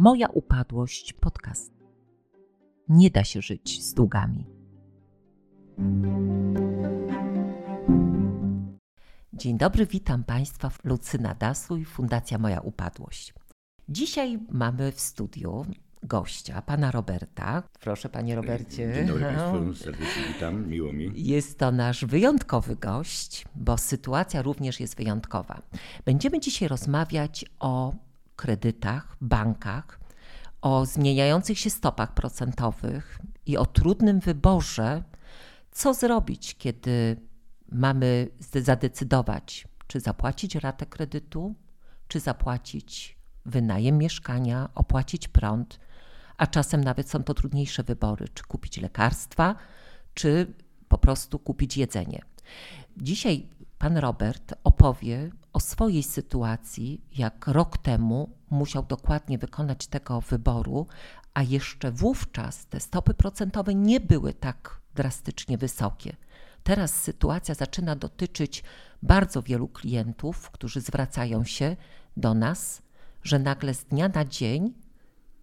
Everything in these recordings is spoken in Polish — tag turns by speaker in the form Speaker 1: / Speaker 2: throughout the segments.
Speaker 1: Moja upadłość podcast. Nie da się żyć z długami. Dzień dobry, witam Państwa. Lucyna Dasuj, Fundacja Moja Upadłość. Dzisiaj mamy w studiu gościa, pana Roberta. Proszę, panie Robercie.
Speaker 2: Dzień dobry Państwu, serdecznie witam, miło mi.
Speaker 1: Jest to nasz wyjątkowy gość, bo sytuacja również jest wyjątkowa. Będziemy dzisiaj rozmawiać o kredytach, bankach, o zmieniających się stopach procentowych i o trudnym wyborze, co zrobić, kiedy mamy zadecydować, czy zapłacić ratę kredytu, czy zapłacić wynajem mieszkania, opłacić prąt, a czasem nawet są to trudniejsze wybory, czy kupić lekarstwa, czy po prostu kupić jedzenie. Dzisiaj pan Robert opowie o swojej sytuacji, jak rok temu musiał dokładnie wykonać tego wyboru, a jeszcze wówczas te stopy procentowe nie były tak drastycznie wysokie. Teraz sytuacja zaczyna dotyczyć bardzo wielu klientów, którzy zwracają się do nas, że nagle z dnia na dzień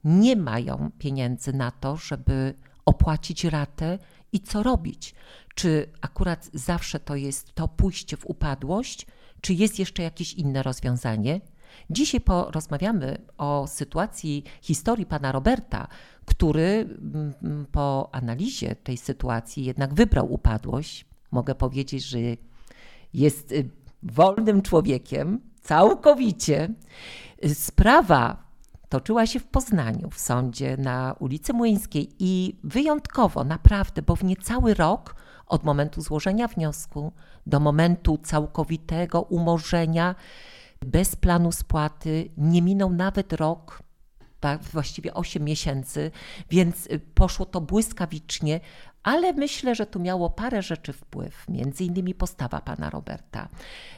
Speaker 1: nie mają pieniędzy na to, żeby opłacić ratę i co robić. Czy akurat zawsze to jest to pójście w upadłość, czy jest jeszcze jakieś inne rozwiązanie? Dzisiaj porozmawiamy o sytuacji historii pana Roberta, który mm, po analizie tej sytuacji jednak wybrał upadłość. Mogę powiedzieć, że jest y, wolnym człowiekiem całkowicie. Sprawa toczyła się w Poznaniu, w sądzie na ulicy Młyńskiej i wyjątkowo, naprawdę, bo w niecały rok od momentu złożenia wniosku do momentu całkowitego umorzenia bez planu spłaty nie minął nawet rok, właściwie 8 miesięcy, więc y, poszło to błyskawicznie, ale myślę, że tu miało parę rzeczy wpływ, między innymi postawa pana Roberta,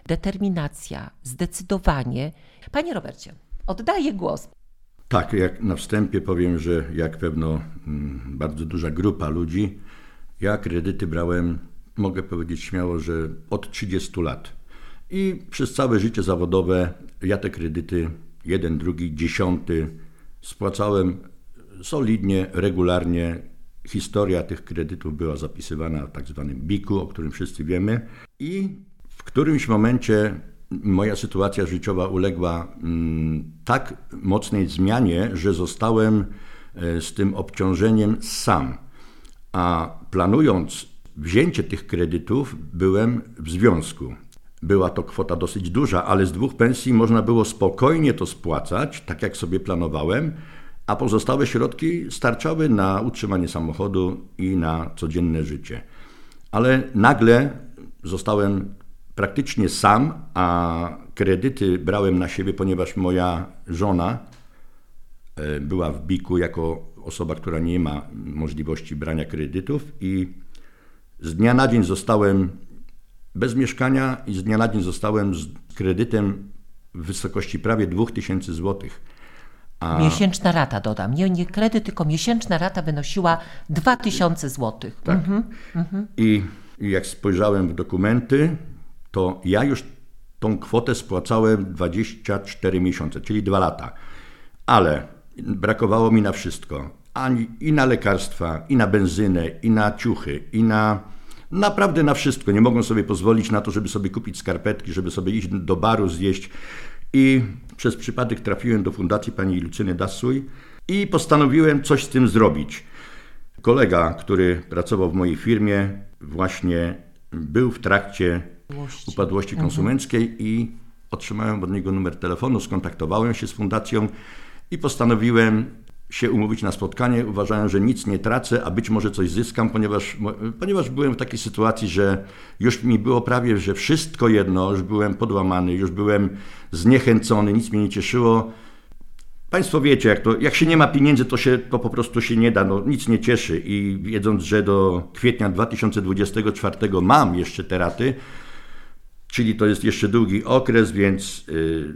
Speaker 1: determinacja, zdecydowanie. Panie Robercie, oddaję głos.
Speaker 2: Tak, jak na wstępie powiem, że jak pewno mm, bardzo duża grupa ludzi, ja kredyty brałem, mogę powiedzieć śmiało, że od 30 lat. I przez całe życie zawodowe ja te kredyty, jeden, drugi, dziesiąty, spłacałem solidnie, regularnie. Historia tych kredytów była zapisywana w tak zwanym BIK-u, o którym wszyscy wiemy. I w którymś momencie moja sytuacja życiowa uległa mm, tak mocnej zmianie, że zostałem e, z tym obciążeniem sam. A planując wzięcie tych kredytów, byłem w związku. Była to kwota dosyć duża, ale z dwóch pensji można było spokojnie to spłacać, tak jak sobie planowałem, a pozostałe środki starczały na utrzymanie samochodu i na codzienne życie. Ale nagle zostałem praktycznie sam, a kredyty brałem na siebie, ponieważ moja żona e, była w biku jako osoba, która nie ma możliwości brania kredytów i z dnia na dzień zostałem bez mieszkania i z dnia na dzień zostałem z kredytem w wysokości prawie 2000 zł.
Speaker 1: A... Miesięczna rata dodam. Nie, nie kredyt, tylko miesięczna rata wynosiła 2000 zł.
Speaker 2: Tak. Mhm, mhm. I, I jak spojrzałem w dokumenty, to ja już tą kwotę spłacałem 24 miesiące, czyli dwa lata. Ale brakowało mi na wszystko. Ani, I na lekarstwa, i na benzynę, i na ciuchy, i na naprawdę na wszystko. Nie mogą sobie pozwolić na to, żeby sobie kupić skarpetki, żeby sobie iść do baru zjeść. I przez przypadek trafiłem do fundacji pani Lucyny Dasuj i postanowiłem coś z tym zrobić. Kolega, który pracował w mojej firmie, właśnie był w trakcie upadłości, upadłości mhm. konsumenckiej mhm. i otrzymałem od niego numer telefonu, skontaktowałem się z fundacją i postanowiłem się umówić na spotkanie. Uważałem, że nic nie tracę, a być może coś zyskam, ponieważ, ponieważ byłem w takiej sytuacji, że już mi było prawie, że wszystko jedno, już byłem podłamany, już byłem zniechęcony, nic mnie nie cieszyło. Państwo wiecie, jak, to, jak się nie ma pieniędzy, to, się, to po prostu się nie da, no, nic nie cieszy. I wiedząc, że do kwietnia 2024 mam jeszcze te raty, czyli to jest jeszcze długi okres, więc yy,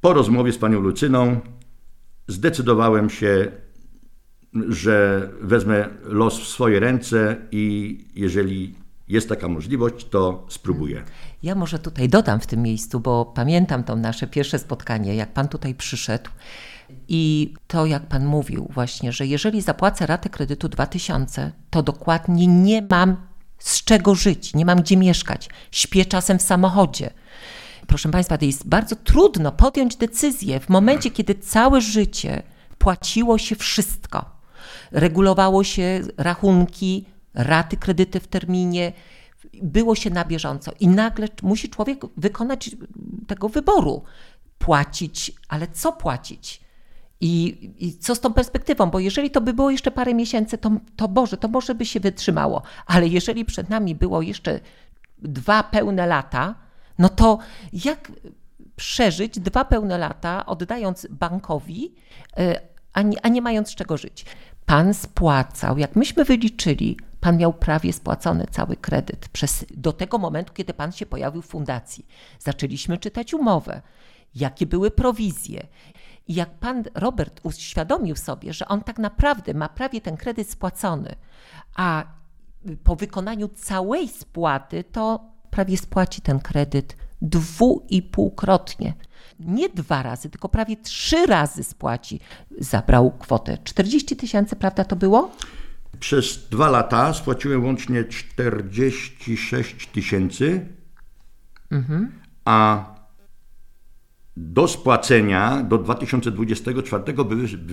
Speaker 2: po rozmowie z panią Lucyną zdecydowałem się, że wezmę los w swoje ręce i jeżeli jest taka możliwość, to spróbuję.
Speaker 1: Ja może tutaj dodam w tym miejscu, bo pamiętam to nasze pierwsze spotkanie, jak pan tutaj przyszedł I to, jak pan mówił, właśnie, że jeżeli zapłacę ratę kredytu 2000, to dokładnie nie mam z czego żyć, nie mam gdzie mieszkać. Śpię czasem w samochodzie. Proszę Państwa, to jest bardzo trudno podjąć decyzję w momencie, kiedy całe życie płaciło się wszystko. Regulowało się rachunki, raty kredyty w terminie, było się na bieżąco i nagle musi człowiek wykonać tego wyboru. Płacić, ale co płacić? I, I, co z tą perspektywą? Bo jeżeli to by było jeszcze parę miesięcy, to, to Boże, to może by się wytrzymało. Ale jeżeli przed nami było jeszcze dwa pełne lata, no to jak przeżyć dwa pełne lata, oddając bankowi, e, a nie, a nie mając czego żyć? Pan spłacał, jak myśmy wyliczyli, pan miał prawie spłacony cały kredyt przez, do tego momentu, kiedy pan się pojawił w fundacji. Zaczęliśmy czytać umowę, jakie były prowizje. I jak pan Robert uświadomił sobie, że on tak naprawdę ma prawie ten kredyt spłacony, a po wykonaniu całej spłaty to prawie spłaci ten kredyt dwu i półkrotnie. Nie dwa razy, tylko prawie trzy razy spłaci. Zabrał kwotę 40 tysięcy, prawda to było?
Speaker 2: Przez dwa lata spłaciłem łącznie 46 tysięcy, mhm. a do spłacenia do 2024 by,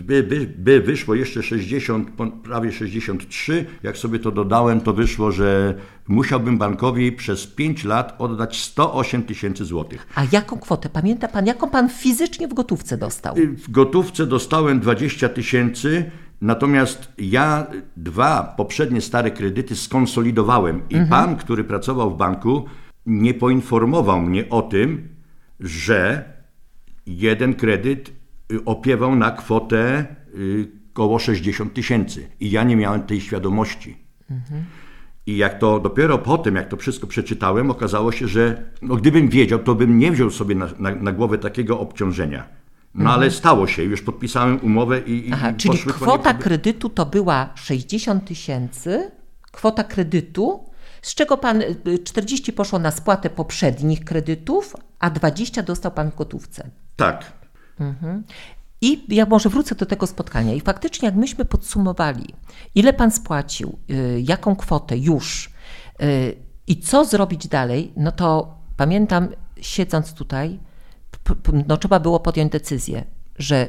Speaker 2: by, by, by, wyszło jeszcze 60, prawie 63. Jak sobie to dodałem, to wyszło, że musiałbym bankowi przez 5 lat oddać 108 tysięcy złotych.
Speaker 1: A jaką kwotę? Pamięta pan, jaką pan fizycznie w gotówce dostał?
Speaker 2: W gotówce dostałem 20 tysięcy. Natomiast ja dwa poprzednie stare kredyty skonsolidowałem i mhm. pan, który pracował w banku, nie poinformował mnie o tym, że jeden kredyt y, opiewał na kwotę około 60 tysięcy i ja nie miałem tej świadomości. Mhm. I jak to dopiero po tym, jak to wszystko przeczytałem, okazało się, że no, gdybym wiedział, to bym nie wziął sobie na, na, na głowę takiego obciążenia. No mhm. ale stało się, już podpisałem umowę i.
Speaker 1: Aha,
Speaker 2: i
Speaker 1: czyli kwota kredytu to była 60 tysięcy, kwota kredytu, z czego pan 40 y, poszło na spłatę poprzednich kredytów, a 20 dostał pan w gotówce.
Speaker 2: Tak.
Speaker 1: Mhm. I ja może wrócę do tego spotkania. I faktycznie, jak myśmy podsumowali, ile pan spłacił, y, jaką kwotę już y, i co zrobić dalej, no to pamiętam, siedząc tutaj, no trzeba było podjąć decyzję, że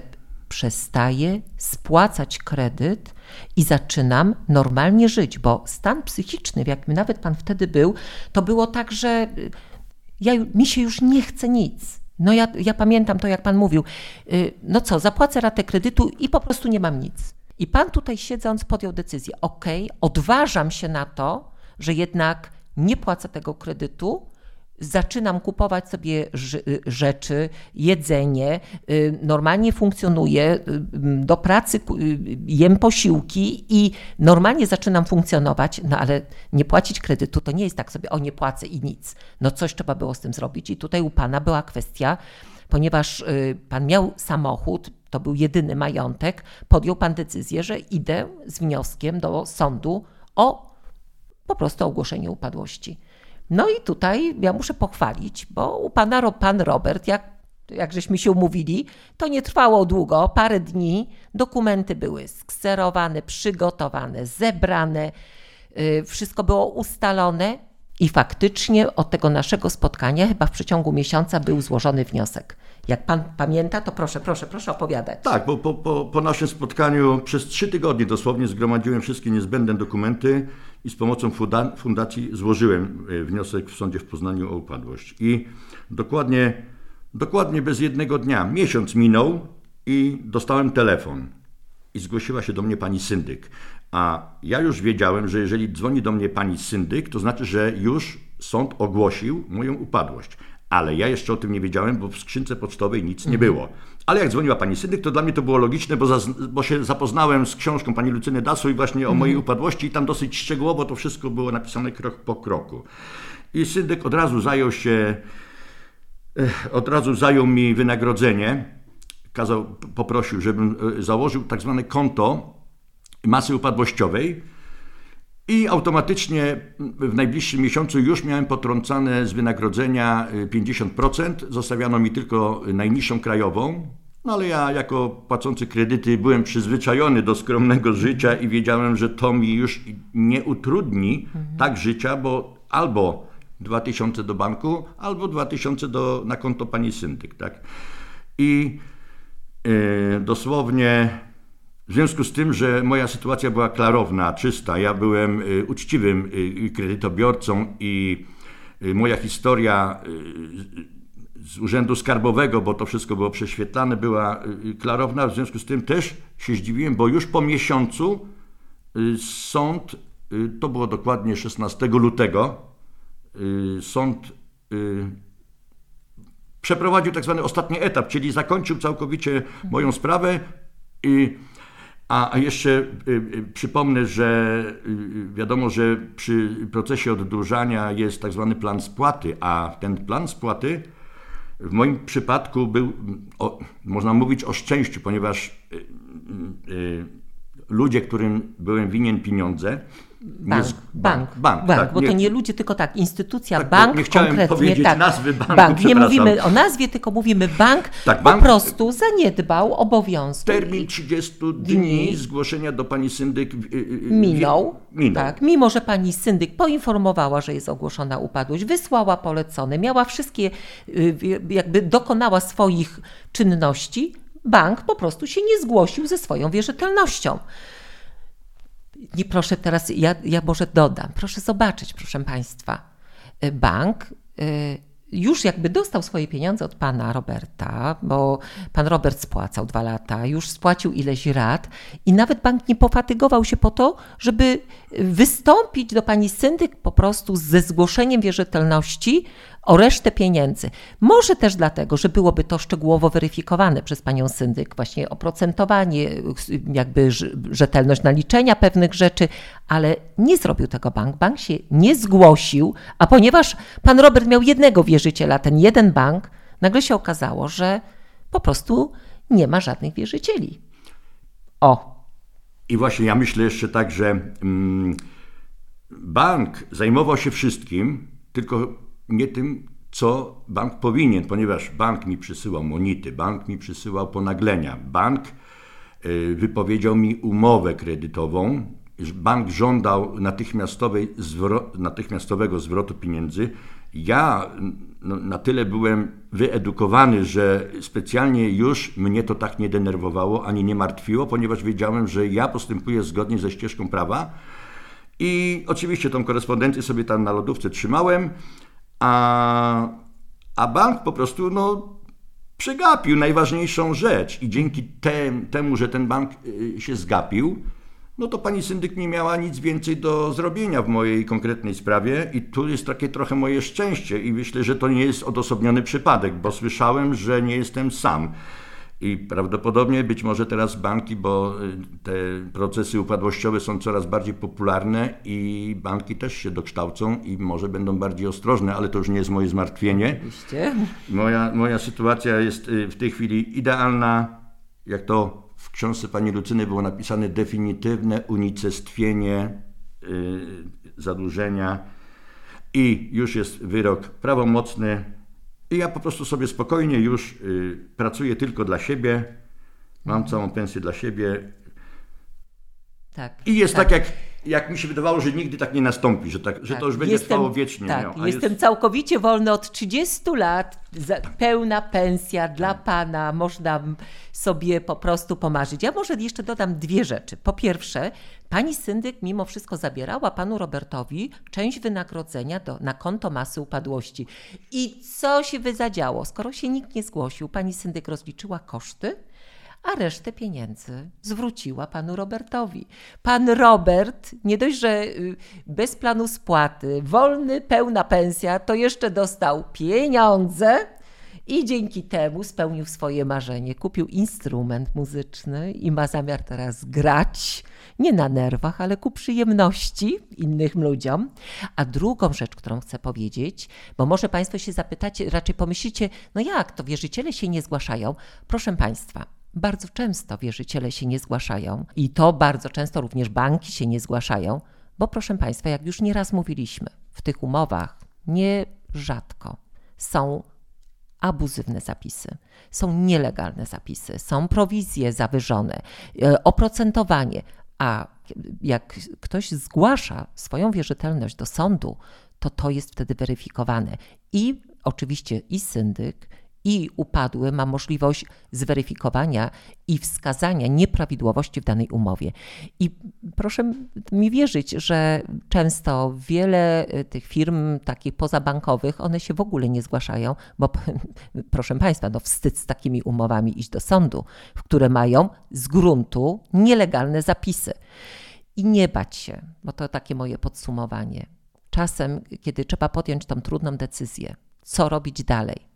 Speaker 1: przestaję spłacać kredyt i zaczynam normalnie żyć, bo stan psychiczny, w jakim nawet pan wtedy był, to było tak, że y, ja, mi się już nie chce nic. No ja, ja pamiętam to, jak pan mówił, y, no co, zapłacę ratę kredytu i po prostu nie mam nic. I pan tutaj siedząc podjął decyzję, ok, odważam się na to, że jednak nie płacę tego kredytu, zaczynam kupować sobie y, rzeczy, jedzenie, y, normalnie funkcjonuję, do pracy jem posiłki i normalnie zaczynam funkcjonować, no ale nie płacić kredytu to nie jest tak sobie, o nie płacę i nic. No coś trzeba było z tym zrobić i tutaj u Pana była kwestia, ponieważ y, Pan miał samochód, to był jedyny majątek, podjął Pan decyzję, że idę z wnioskiem do sądu o po prostu ogłoszenie upadłości. No i tutaj ja muszę pochwalić, bo u pana pan Robert, jak, jak żeśmy się umówili, to nie trwało długo, parę dni. Dokumenty były skserowane, przygotowane, zebrane, yy, wszystko było ustalone i faktycznie od tego naszego spotkania, chyba w przeciągu miesiąca, był złożony wniosek. Jak pan pamięta, to proszę, proszę, proszę opowiadać.
Speaker 2: Tak, bo po, po, po naszym spotkaniu przez trzy tygodnie dosłownie zgromadziłem wszystkie niezbędne dokumenty i z pomocą fundacji złożyłem e, wniosek w sądzie w Poznaniu o upadłość. I dokładnie, dokładnie bez jednego dnia, miesiąc minął i dostałem telefon. I zgłosiła się do mnie pani syndyk. A ja już wiedziałem, że jeżeli dzwoni do mnie pani syndyk, to znaczy, że już sąd ogłosił moją upadłość. Ale ja jeszcze o tym nie wiedziałem, bo w skrzynce pocztowej nic nie było. Ale jak dzwoniła pani syndyk, to dla mnie to było logiczne, bo, bo się zapoznałem z książką pani Lucyny Dasu i właśnie o mojej upadłości i tam dosyć szczegółowo to wszystko było napisane krok po kroku. I syndyk od razu zajął się, od razu zajął mi wynagrodzenie. Kazał, poprosił, żebym e, założył tak zwane konto masy upadłościowej i automatycznie w najbliższym miesiącu już miałem potrącane z wynagrodzenia 50%. Y, Zostawiano mi tylko najniższą krajową No ale ja jako płacący kredyty byłem przyzwyczajony do skromnego życia i wiedziałem, że to mi już nie utrudni tak życia, bo albo 2000 do banku, albo 2000 do, na konto pani syndyk, tak? I yy, dosłownie w związku z tym, że moja sytuacja była klarowna, czysta, ja byłem y, uczciwym y, kredytobiorcą i y, moja historia z Urzędu Skarbowego, bo to wszystko było prześwietlane, była klarowna. W związku z tym też się zdziwiłem, bo już po miesiącu sąd, to było dokładnie 16 lutego, sąd przeprowadził tak zwany ostatni etap, czyli zakończył całkowicie moją sprawę. I a, jeszcze y, y, przypomnę, że y, wiadomo, że przy procesie oddłużania jest tak zwany plan spłaty, a ten plan spłaty w moim przypadku był, o, można mówić o szczęściu, ponieważ ludzie, którym byłem winien pieniądze,
Speaker 1: Bank,
Speaker 2: z-
Speaker 1: bank,
Speaker 2: bank,
Speaker 1: bank,
Speaker 2: tak,
Speaker 1: bo to
Speaker 2: nie-
Speaker 1: nie ludzie, tylko tak, instytucja,
Speaker 2: Tak,
Speaker 1: bank
Speaker 2: nie chciałem
Speaker 1: konkretnie,
Speaker 2: powiedzieć
Speaker 1: tak,
Speaker 2: nazwy banku,
Speaker 1: bank. Nie mówimy o nazwie, tylko mówimy bank,
Speaker 2: Tak,
Speaker 1: po
Speaker 2: bank-
Speaker 1: prostu zaniedbał obowiązki.
Speaker 2: termin 30 dni
Speaker 1: Dni.
Speaker 2: zgłoszenia do pani syndyk y, y, y,
Speaker 1: Minął,
Speaker 2: minął.
Speaker 1: Tak, mimo że pani syndyk poinformowała, że jest ogłoszona upadłość, wysłała polecone, miała wszystkie, jakby dokonała swoich czynności, bank po prostu się nie zgłosił ze swoją wierzytelnością. Nie proszę teraz, ja, ja może dodam, proszę zobaczyć, proszę Państwa. Y, Bank y, już jakby dostał swoje pieniądze od pana Roberta, bo pan Robert spłacał dwa lata, już spłacił ileś rat i nawet bank nie pofatygował się po to, żeby wystąpić do pani syndyk po prostu ze zgłoszeniem wierzytelności o resztę pieniędzy. Może też dlatego, że byłoby to szczegółowo weryfikowane przez panią syndyk, właśnie oprocentowanie, jakby rz- rzetelność naliczenia pewnych rzeczy, ale nie zrobił tego bank. Bank się nie zgłosił, a ponieważ pan Robert miał jednego wierzyciela, ten jeden bank, nagle się okazało, że po prostu nie ma żadnych wierzycieli. O,
Speaker 2: I właśnie ja myślę jeszcze tak, że mm, bank zajmował się wszystkim, tylko nie tym, co bank powinien, ponieważ bank mi przysyłał monity, bank mi przysyłał ponaglenia, bank y, wypowiedział mi umowę kredytową, bank żądał natychmiastowej zwro- natychmiastowego zwrotu pieniędzy. Ja no, na tyle byłem wyedukowany, że specjalnie już mnie to tak nie denerwowało ani nie martwiło, ponieważ wiedziałem, że ja postępuję zgodnie ze ścieżką prawa. I oczywiście tą korespondencję sobie tam na lodówce trzymałem, a, a bank po prostu no, przegapił najważniejszą rzecz. I dzięki tem, temu, że ten bank y, się zgapił, no to pani syndyk nie miała nic więcej do zrobienia w mojej konkretnej sprawie i tu jest takie trochę moje szczęście i myślę, że to nie jest odosobniony przypadek, bo słyszałem, że nie jestem sam. I prawdopodobnie być może teraz banki, bo y, te procesy upadłościowe są coraz bardziej popularne i banki też się dokształcą i może będą bardziej ostrożne, ale to już nie jest moje zmartwienie.
Speaker 1: oczywiście.
Speaker 2: Moja, moja sytuacja jest y, w tej chwili idealna, jak to w książce pani Lucyny było napisane, definitywne unicestwienie y, zadłużenia i już jest wyrok prawomocny i ja po prostu sobie spokojnie już y, pracuję tylko dla siebie, mam całą pensję dla siebie.
Speaker 1: Tak.
Speaker 2: i jest tak, jak, jak mi się wydawało, że nigdy tak nie nastąpi, że, tak, że to już będzie trwało wiecznie.
Speaker 1: Tak,
Speaker 2: no,
Speaker 1: jestem
Speaker 2: jest-
Speaker 1: całkowicie wolny od 30 lat, za, pełna pensja dla pana, można sobie po prostu pomarzyć. Ja może jeszcze dodam dwie rzeczy. Po pierwsze, pani syndyk mimo wszystko zabierała panu Robertowi część wynagrodzenia do, na konto masy upadłości. I co się by zadziało? Skoro się nikt nie zgłosił, pani syndyk rozliczyła koszty, a resztę pieniędzy zwróciła panu Robertowi. Pan Robert, nie dość, że y, bez planu spłaty, wolny, pełna pensja, to jeszcze dostał pieniądze i dzięki temu spełnił swoje marzenie. Kupił instrument muzyczny i ma zamiar teraz grać. Nie na nerwach, ale ku przyjemności innym ludziom. A drugą rzecz, którą chcę powiedzieć, bo może Państwo się zapytacie, raczej pomyślicie, no jak to wierzyciele się nie zgłaszają? Proszę Państwa, bardzo często wierzyciele się nie zgłaszają i to bardzo często również banki się nie zgłaszają, bo proszę Państwa, jak już nieraz mówiliśmy, w tych umowach nie rzadko są abuzywne zapisy, są nielegalne zapisy, są prowizje zawyżone, e, oprocentowanie, a jak ktoś zgłasza swoją wierzytelność do sądu, to to jest wtedy weryfikowane. I oczywiście i syndyk, i upadły ma możliwość zweryfikowania i wskazania nieprawidłowości w danej umowie. I proszę mi wierzyć, że często wiele e, tych firm takich pozabankowych, one się w ogóle nie zgłaszają, bo proszę Państwa, no wstyd z takimi umowami iść do sądu, w które mają z gruntu nielegalne zapisy. I nie bać się, bo to takie moje podsumowanie. Czasem, kiedy trzeba podjąć tą trudną decyzję, co robić dalej,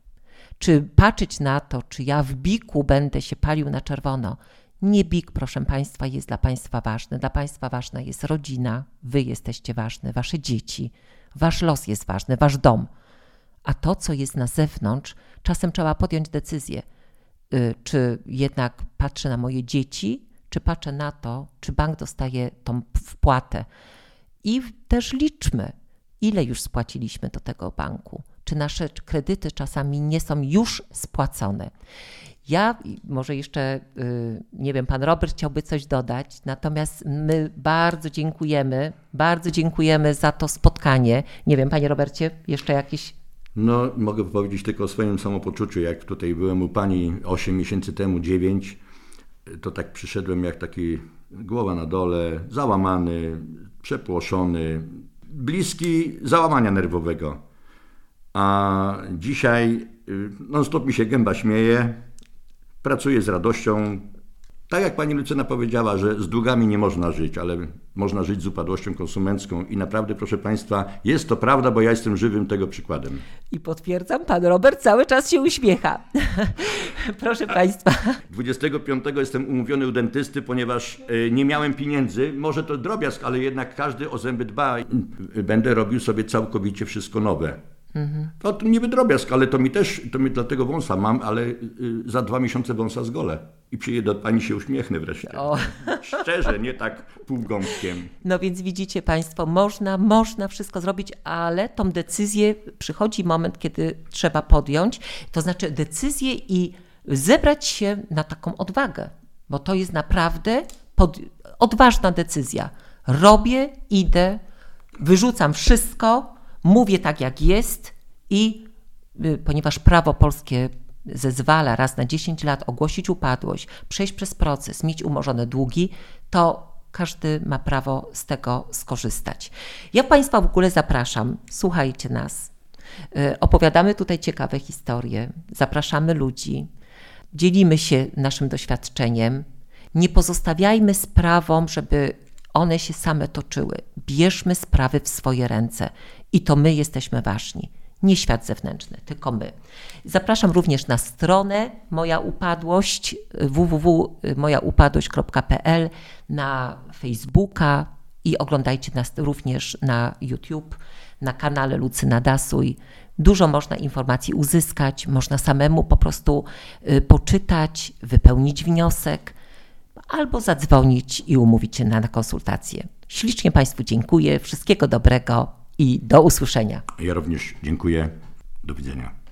Speaker 1: czy patrzeć na to, czy ja w biku będę się palił na czerwono. Nie bik, proszę Państwa, jest dla Państwa ważny. Dla Państwa ważna jest rodzina, Wy jesteście ważne, Wasze dzieci, Wasz los jest ważny, Wasz dom. A to, co jest na zewnątrz, czasem trzeba podjąć decyzję, y, czy jednak patrzę na moje dzieci, czy patrzę na to, czy bank dostaje tą wpłatę. I też liczmy, ile już spłaciliśmy do tego banku czy nasze kredyty czasami nie są już spłacone. Ja, może jeszcze, y, nie wiem, pan Robert chciałby coś dodać, natomiast my bardzo dziękujemy, bardzo dziękujemy za to spotkanie. Nie wiem, panie Robercie, jeszcze jakieś.
Speaker 2: No, mogę powiedzieć tylko o swoim samopoczuciu. Jak tutaj byłem u pani 8 miesięcy temu, 9, to tak przyszedłem jak taki głowa na dole, załamany, przepłoszony, bliski załamania nerwowego. A dzisiaj y, non-stop mi się gęba śmieje, pracuję z radością. Tak jak pani Lucyna powiedziała, że z długami nie można żyć, ale można żyć z upadłością konsumencką i naprawdę, proszę Państwa, jest to prawda, bo ja jestem żywym tego przykładem.
Speaker 1: I potwierdzam, pan Robert cały czas się uśmiecha. proszę Państwa.
Speaker 2: 25 jestem umówiony u dentysty, ponieważ y, nie miałem pieniędzy. Może to drobiazg, ale jednak każdy o zęby dba. Będę robił sobie całkowicie wszystko nowe. Mhm. No, to niby drobiazg, ale to mi też, to mi dlatego wąsa mam, ale y, za dwa miesiące wąsa zgolę. I przyjedę do pani się uśmiechnę wreszcie. O. Szczerze, nie tak półgąbkiem.
Speaker 1: No więc widzicie Państwo, można, można wszystko zrobić, ale tą decyzję przychodzi moment, kiedy trzeba podjąć. To znaczy decyzję i zebrać się na taką odwagę, bo to jest naprawdę pod, odważna decyzja. Robię, idę, wyrzucam wszystko, mówię tak, jak jest i y, ponieważ prawo polskie zezwala raz na 10 lat ogłosić upadłość, przejść przez proces, mieć umorzone długi, to każdy ma prawo z tego skorzystać. Ja Państwa w ogóle zapraszam, słuchajcie nas. Y, opowiadamy tutaj ciekawe historie, zapraszamy ludzi, dzielimy się naszym doświadczeniem. Nie pozostawiajmy sprawom, żeby one się same toczyły. Bierzmy sprawy w swoje ręce i to my jesteśmy ważni. Nie świat zewnętrzny, tylko my. Zapraszam również na stronę Moja Upadłość www.mojaupadłość.pl, na Facebooka i oglądajcie nas również na YouTube, na kanale Lucyna Dasuj. Dużo można informacji uzyskać, można samemu po prostu y, poczytać, wypełnić wniosek albo zadzwonić i umówić się na konsultację. Ślicznie Państwu dziękuję, wszystkiego dobrego i do usłyszenia.
Speaker 2: Ja również dziękuję. Do widzenia.